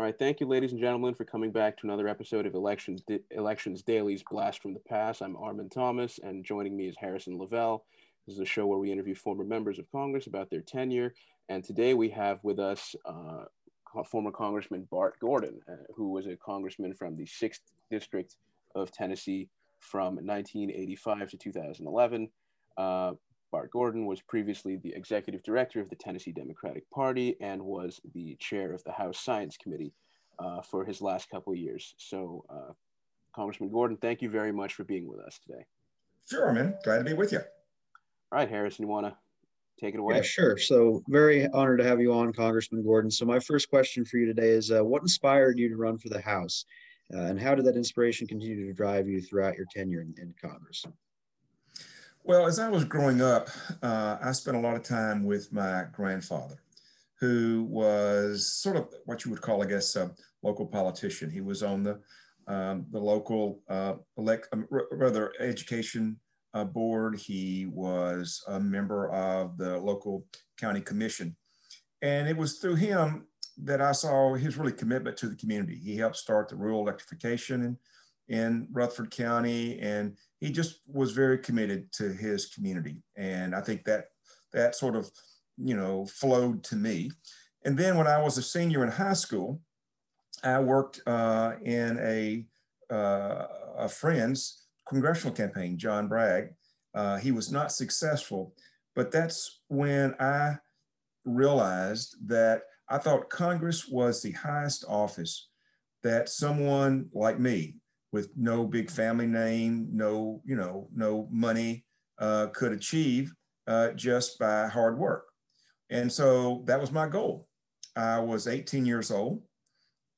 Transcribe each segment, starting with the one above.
All right, thank you, ladies and gentlemen, for coming back to another episode of Elections Elections Daily's Blast from the Past. I'm Armin Thomas, and joining me is Harrison Lavelle. This is a show where we interview former members of Congress about their tenure, and today we have with us uh, former Congressman Bart Gordon, uh, who was a congressman from the sixth district of Tennessee from 1985 to 2011. Uh, Bart Gordon was previously the executive director of the Tennessee Democratic Party and was the chair of the House Science Committee uh, for his last couple of years. So, uh, Congressman Gordon, thank you very much for being with us today. Sure, man. Glad to be with you. All right, Harrison, you want to take it away? Yeah, sure. So, very honored to have you on, Congressman Gordon. So, my first question for you today is uh, what inspired you to run for the House? Uh, and how did that inspiration continue to drive you throughout your tenure in, in Congress? Well, as I was growing up, uh, I spent a lot of time with my grandfather, who was sort of what you would call, I guess, a local politician. He was on the um, the local uh, elect, um, rather education uh, board. He was a member of the local county commission, and it was through him that I saw his really commitment to the community. He helped start the rural electrification in, in Rutherford County, and he just was very committed to his community. And I think that that sort of, you know, flowed to me. And then when I was a senior in high school, I worked uh, in a, uh, a friend's congressional campaign, John Bragg. Uh, he was not successful, but that's when I realized that I thought Congress was the highest office that someone like me, with no big family name, no, you know, no money, uh, could achieve uh, just by hard work. And so that was my goal. I was 18 years old.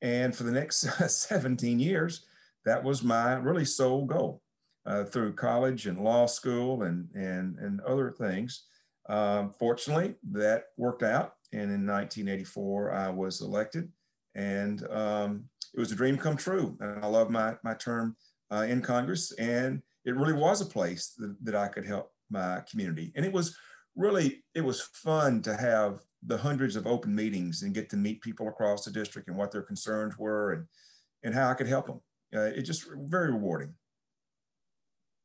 And for the next 17 years, that was my really sole goal uh, through college and law school and, and, and other things. Um, fortunately, that worked out. And in 1984, I was elected. And um, it was a dream come true. And I love my, my term uh, in Congress. And it really was a place that, that I could help my community. And it was really, it was fun to have the hundreds of open meetings and get to meet people across the district and what their concerns were and, and how I could help them. Uh, it just very rewarding.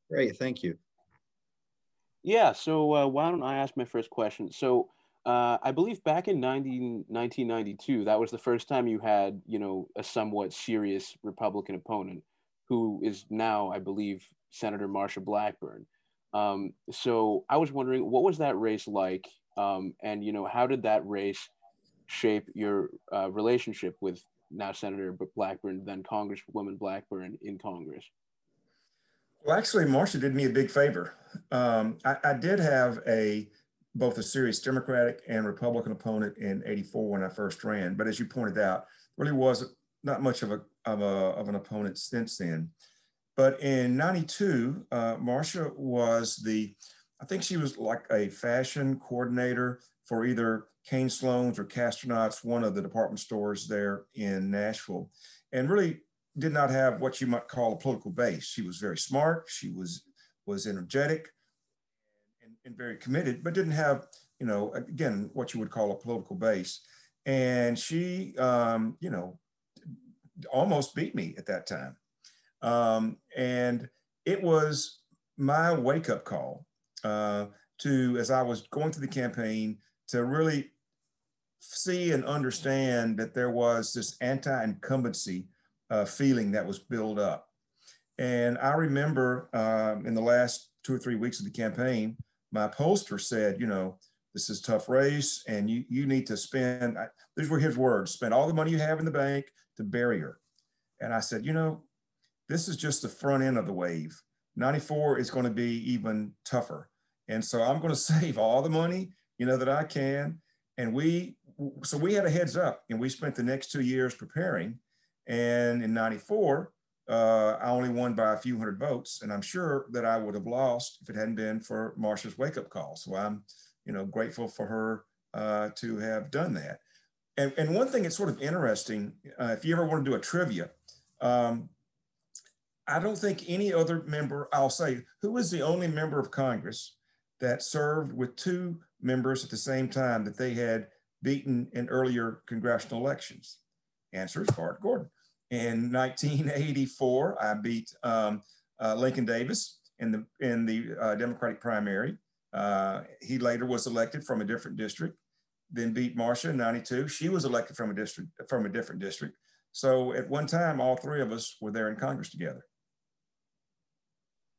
Great, thank you. Yeah, so uh, why don't I ask my first question? So uh, I believe back in 19, 1992, that was the first time you had, you know, a somewhat serious Republican opponent, who is now, I believe, Senator Marsha Blackburn. Um, so I was wondering, what was that race like, um, and you know, how did that race shape your uh, relationship with now Senator Blackburn, then Congresswoman Blackburn in Congress? Well, actually, Marsha did me a big favor. Um, I, I, did have a both a serious Democratic and Republican opponent in 84 when I first ran. But as you pointed out, really was not much of, a, of, a, of an opponent since then. But in 92, uh, Marsha was the, I think she was like a fashion coordinator for either Cain-Sloan's or Castner Knott's, one of the department stores there in Nashville, and really did not have what you might call a political base. She was very smart. She was was energetic and very committed, but didn't have, you know, again, what you would call a political base. And she, um, you know, almost beat me at that time. Um, and it was my wake up call uh, to, as I was going through the campaign, to really see and understand that there was this anti incumbency uh, feeling that was built up. And I remember um, in the last two or three weeks of the campaign, my pollster said, you know, this is tough race and you, you need to spend, I, these were his words, spend all the money you have in the bank to bury her. And I said, you know, this is just the front end of the wave. 94 is going to be even tougher. And so I'm going to save all the money, you know, that I can. And we, so we had a heads up and we spent the next two years preparing. And in 94, uh, I only won by a few hundred votes, and I'm sure that I would have lost if it hadn't been for Marsha's wake-up call. So I'm, you know, grateful for her uh, to have done that. And, and one thing that's sort of interesting, uh, if you ever want to do a trivia, um, I don't think any other member, I'll say, who is the only member of Congress that served with two members at the same time that they had beaten in earlier congressional elections? Answer is Bart Gordon. In 1984, I beat um, uh, Lincoln Davis in the in the uh, Democratic primary. Uh, he later was elected from a different district. Then beat Marsha in '92. She was elected from a district from a different district. So at one time, all three of us were there in Congress together.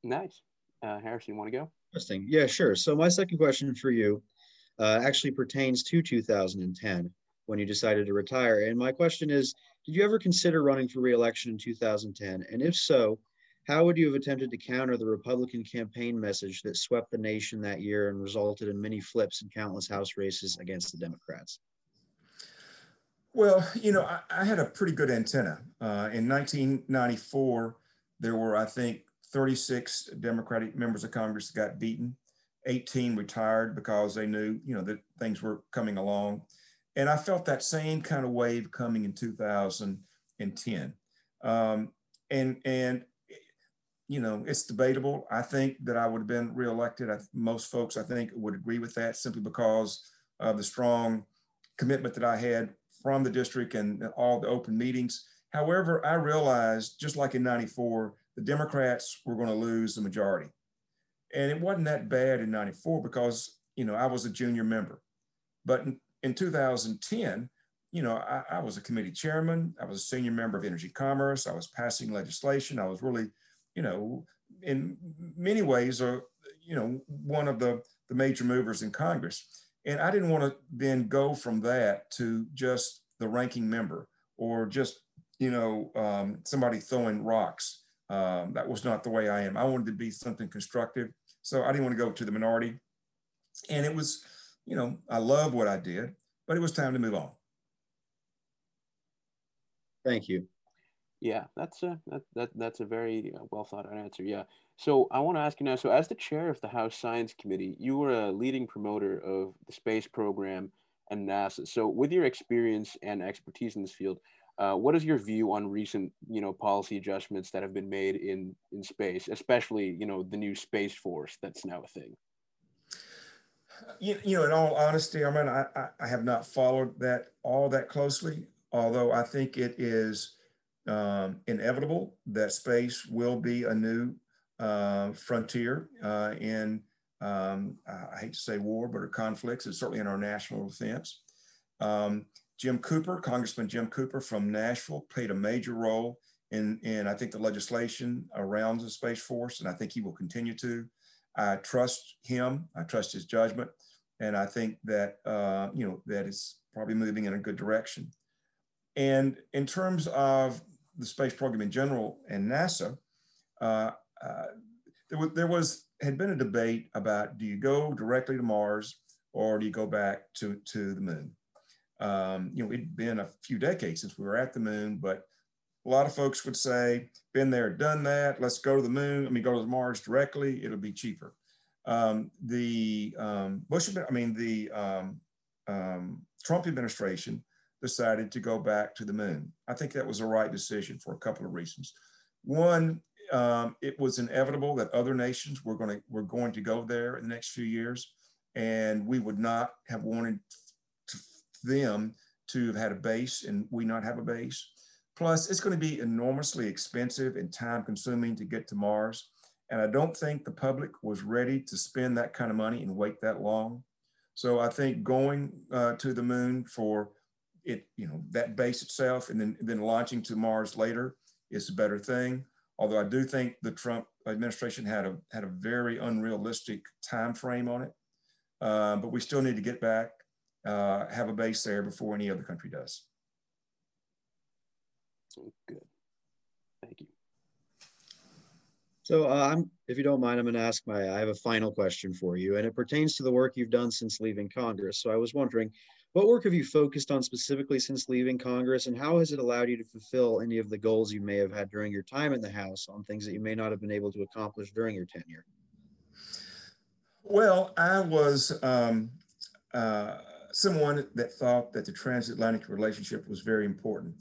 Nice. Uh, Harris, you want to go? Interesting. Yeah, sure. So my second question for you uh, actually pertains to 2010 when you decided to retire. And my question is, did you ever consider running for reelection in 2010? And if so, how would you have attempted to counter the Republican campaign message that swept the nation that year and resulted in many flips and countless House races against the Democrats? Well, you know, I, I had a pretty good antenna. Uh, in 1994, there were, I think, 36 Democratic members of Congress got beaten. 18 retired because they knew, you know, that things were coming along. And I felt that same kind of wave coming in 2010. Um, and, and, you know, it's debatable. I think that I would have been reelected. I, most folks, I think, would agree with that simply because of the strong commitment that I had from the district and all the open meetings. However, I realized, just like in 94, the Democrats were going to lose the majority. And it wasn't that bad in 94 because, you know, I was a junior member. But in 2010, you know, I, I, was a committee chairman. I was a senior member of Energy Commerce. I was passing legislation. I was really, you know, in many ways, uh, you know, one of the, the major movers in Congress. And I didn't want to then go from that to just the ranking member or just, you know, um, somebody throwing rocks. Um, that was not the way I am. I wanted to be something constructive. So I didn't want to go to the minority. And it was, you know, I love what I did, but it was time to move on. Thank you. Yeah, that's a that, that that's a very uh, well thought out answer. Yeah. So I want to ask you now. So as the chair of the House Science Committee, you were a leading promoter of the space program and NASA. So with your experience and expertise in this field, uh, what is your view on recent, you know, policy adjustments that have been made in in space, especially, you know, the new space force that's now a thing? You, you know, in all honesty, I mean, I, I have not followed that all that closely, although I think it is um, inevitable that space will be a new uh, frontier uh, in, um, I hate to say war, but conflicts, and certainly in our national defense. Um, Jim Cooper, Congressman Jim Cooper from Nashville, played a major role in, in, I think, the legislation around the Space Force, and I think he will continue to. I trust him. I trust his judgment, and I think that uh, you know that is probably moving in a good direction. And in terms of the space program in general and NASA, uh, uh, there, was, there was had been a debate about do you go directly to Mars or do you go back to, to the moon? Um, you know, it'd been a few decades since we were at the moon, but a lot of folks would say, been there, done that. Let's go to the moon. I mean, go to Mars directly. It'll be cheaper. Um, the um, Bush, I mean, the um, um, Trump administration decided to go back to the moon. I think that was the right decision for a couple of reasons. One, um, it was inevitable that other nations were going to were going to go there in the next few years, and we would not have wanted them to have had a base and we not have a base. Plus, it's going to be enormously expensive and time consuming to get to Mars. And I don't think the public was ready to spend that kind of money and wait that long. So I think going uh, to the moon for it, you know, that base itself and then, then launching to Mars later is a better thing. Although I do think the Trump administration had a, had a very unrealistic time frame on it. Uh, but we still need to get back uh, have a base there before any other country does. Good. Thank you. So uh, I'm, if you don't mind, I'm going to ask my, I have a final question for you, and it pertains to the work you've done since leaving Congress. So I was wondering, what work have you focused on specifically since leaving Congress, and how has it allowed you to fulfill any of the goals you may have had during your time in the House on things that you may not have been able to accomplish during your tenure? Well, I was um, uh, someone that thought that the transatlantic relationship was very important,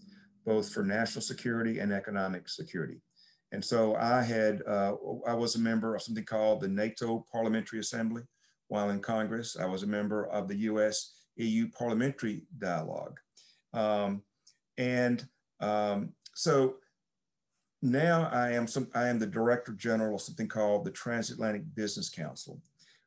both for national security and economic security. And so I had, uh, I was a member of something called the NATO Parliamentary Assembly while in Congress. I was a member of the US EU Parliamentary Dialogue. Um, And um, so now I am some I am the director general of something called the Transatlantic Business Council,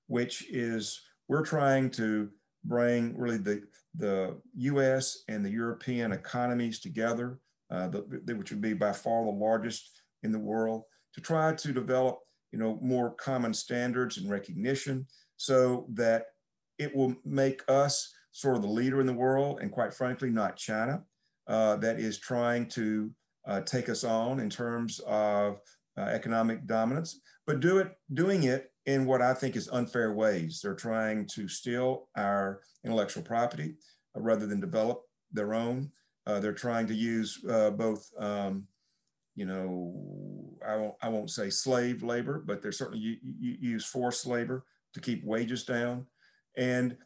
which is we're trying to bring really the the U.S. and the European economies together, uh, the, which would be by far the largest in the world, to try to develop you know more common standards and recognition, so that it will make us sort of the leader in the world, and quite frankly, not China, uh, that is trying to uh, take us on in terms of uh, economic dominance, but do it doing it in what I think is unfair ways. They're trying to steal our intellectual property uh, rather than develop their own. Uh, they're trying to use uh, both, um, you know, I won't, I won't say slave labor, but they're certainly use forced labor to keep wages down. And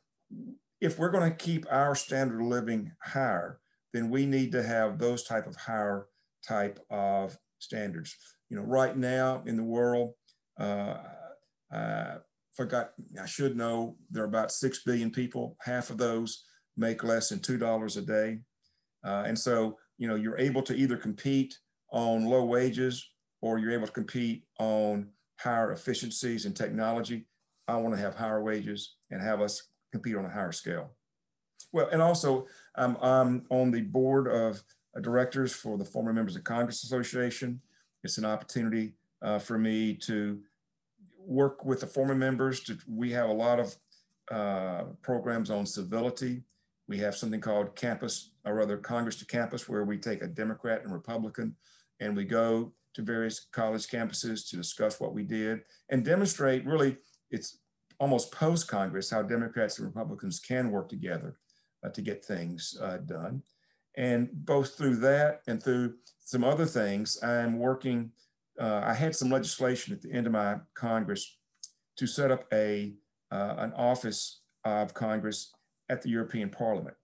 if we're going to keep our standard of living higher, then we need to have those type of higher type of standards. You know, right now in the world, uh, I forgot, I should know there are about 6 billion people. Half of those make less than $2 a day. Uh, and so, you know, you're able to either compete on low wages or you're able to compete on higher efficiencies and technology. I want to have higher wages and have us compete on a higher scale. Well, and also I'm, I'm on the board of uh, directors for the former members of Congress Association. It's an opportunity uh, for me to work with the former members. To, we have a lot of uh, programs on civility. We have something called campus, or rather Congress to campus, where we take a Democrat and Republican and we go to various college campuses to discuss what we did and demonstrate really it's almost post Congress how Democrats and Republicans can work together uh, to get things uh, done. And both through that and through some other things, I'm working. Uh, I had some legislation at the end of my Congress to set up a uh, an office of Congress at the European Parliament.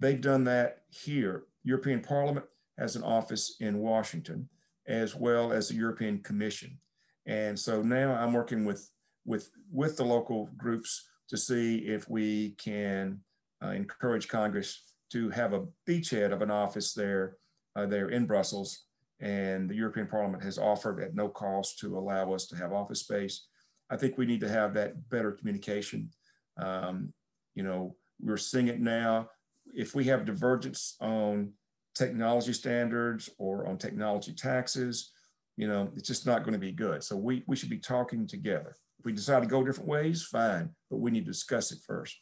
They've done that here. European Parliament has an office in Washington, as well as the European Commission. And so now I'm working with with with the local groups to see if we can uh, encourage Congress to have a beachhead of an office there, uh, there in Brussels. And the European Parliament has offered at no cost to allow us to have office space. I think we need to have that better communication. Um, you know, we're seeing it now. If we have divergence on technology standards or on technology taxes, you know, it's just not going to be good. So we, we should be talking together. If we decide to go different ways, fine, but we need to discuss it first.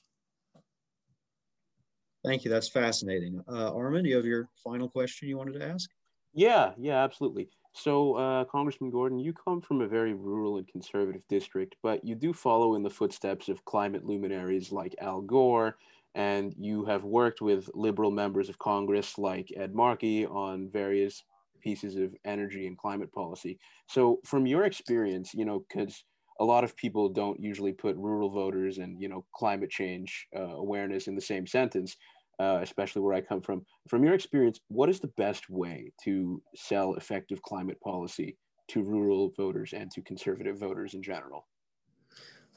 Thank you. That's fascinating. Uh, Armin, do you have your final question you wanted to ask? Yeah, yeah, absolutely. So, uh, Congressman Gordon, you come from a very rural and conservative district, but you do follow in the footsteps of climate luminaries like Al Gore, and you have worked with liberal members of Congress like Ed Markey on various pieces of energy and climate policy. So, from your experience, you know, because a lot of people don't usually put rural voters and you know climate change uh, awareness in the same sentence uh, especially where i come from. From your experience what is the best way to sell effective climate policy to rural voters and to conservative voters in general?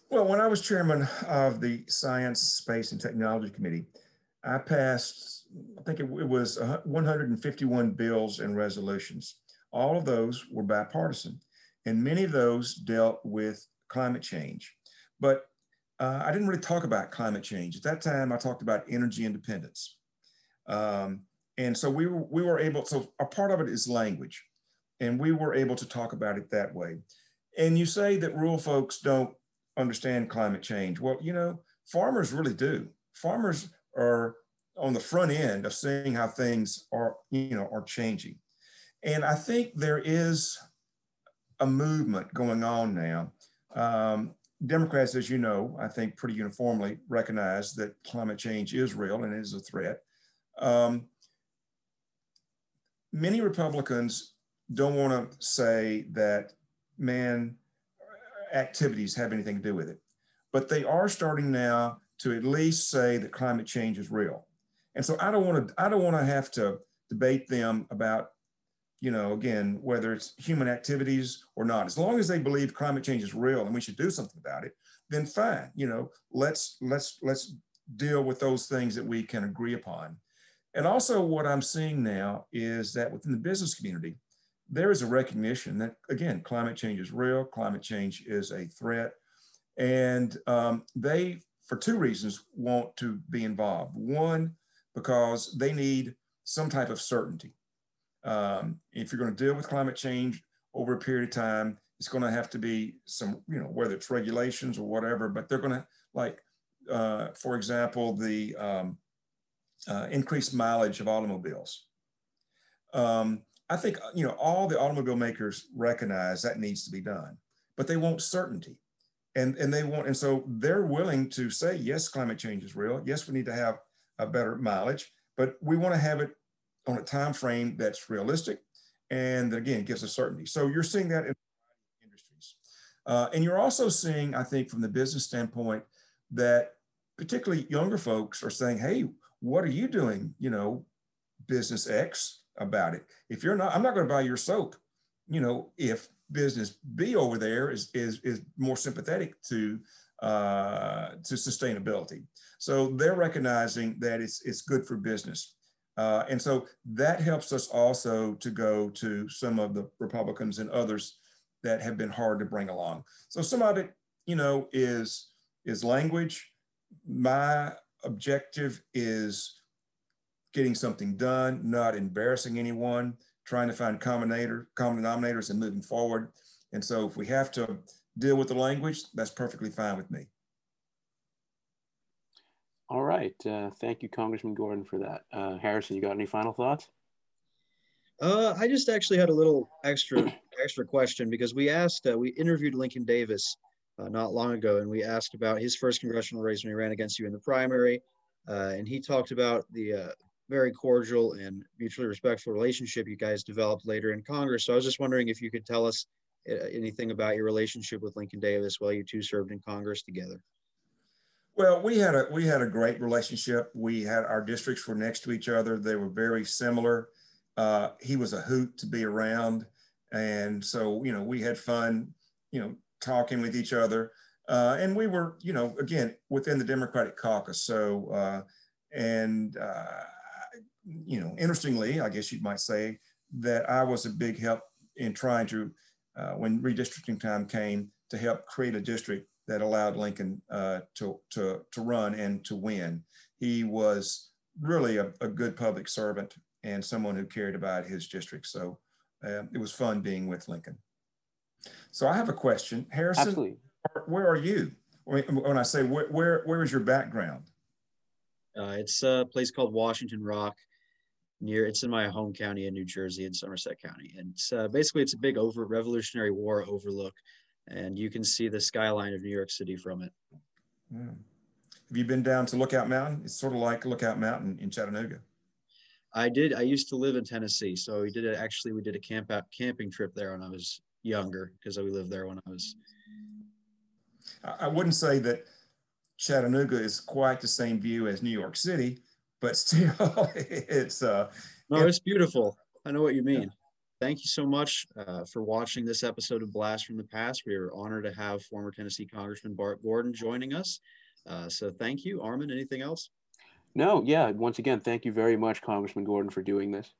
Well when i was chairman of the science space and technology committee i passed i think it, it was 151 bills and resolutions. All of those were bipartisan and many of those dealt with climate change. But uh, I didn't really talk about climate change. At that time, I talked about energy independence. Um, and so we were, we were able, so a part of it is language. And we were able to talk about it that way. And you say that rural folks don't understand climate change. Well, you know, farmers really do. Farmers are on the front end of seeing how things are, you know, are changing. And I think there is a movement going on now. Um, Democrats, as you know, I think pretty uniformly recognize that climate change is real and is a threat. Um, many Republicans don't want to say that man activities have anything to do with it, but they are starting now to at least say that climate change is real. And so I don't want to I don't want to have to debate them about you know, again, whether it's human activities or not, as long as they believe climate change is real and we should do something about it, then fine. You know, let's let's let's deal with those things that we can agree upon. And also, what I'm seeing now is that within the business community, there is a recognition that, again, climate change is real, climate change is a threat. And um, they, for two reasons, want to be involved. One, because they need some type of certainty. Um, if you're going to deal with climate change over a period of time, it's going to have to be some, you know, whether it's regulations or whatever, but they're going to, like, uh, for example, the um, uh, increased mileage of automobiles. Um, I think, you know, all the automobile makers recognize that needs to be done, but they want certainty. And, and they want, and so they're willing to say, yes, climate change is real. Yes, we need to have a better mileage, but we want to have it on a time frame that's realistic and that again gives us certainty. So you're seeing that in industries. Uh, and you're also seeing, I think, from the business standpoint, that particularly younger folks are saying, hey, what are you doing, you know, business X about it? If you're not, I'm not going to buy your soap, you know, if business B over there is, is, is more sympathetic to, uh, to sustainability. So they're recognizing that it's, it's good for business. Uh, and so that helps us also to go to some of the Republicans and others that have been hard to bring along. So some of it, you know, is is language. My objective is getting something done, not embarrassing anyone, trying to find common denominators and moving forward. And so if we have to deal with the language, that's perfectly fine with me. All right. Uh, thank you, Congressman Gordon, for that. Uh, Harrison, you got any final thoughts? Uh, I just actually had a little extra extra question because we asked, uh, we interviewed Lincoln Davis uh, not long ago, and we asked about his first congressional race when he ran against you in the primary, uh, and he talked about the very cordial and mutually respectful relationship you guys developed later in Congress. So I was just wondering if you could tell us anything about your relationship with Lincoln Davis while you two served in Congress together. Well, we had a we had a great relationship. We had our districts were next to each other. They were very similar. Uh, he was a hoot to be around, and so you know we had fun, you know, talking with each other. Uh, and we were, you know, again within the Democratic caucus. So, uh, and uh, you know, interestingly, I guess you might say that I was a big help in trying to, uh, when redistricting time came, to help create a district that allowed Lincoln uh, to, to, to run and to win. He was really a, a, good public servant and someone who cared about his district. So uh, it was fun being with Lincoln. So I have a question. Harrison, Absolutely. where are you? When I say where, where, where is your background? Uh, it's a place called Washington Rock near it's in my home county in New Jersey in Somerset County. And it's uh, basically it's a big over Revolutionary War overlook and you can see the skyline of New York City from it. Yeah. Have you been down to Lookout Mountain? It's sort of like Lookout Mountain in Chattanooga. I did. I used to live in Tennessee, so we did it. Actually, we did a camp out camping trip there when I was younger because we lived there when I was. I wouldn't say that Chattanooga is quite the same view as New York City, but still, it's uh. No, it's beautiful. I know what you mean. Thank you so much uh, for watching this episode of Blast from the Past. We are honored to have former Tennessee Congressman Bart Gordon joining us. Uh, so thank you. Armin, anything else? No, yeah. Once again, thank you very much, Congressman Gordon, for doing this.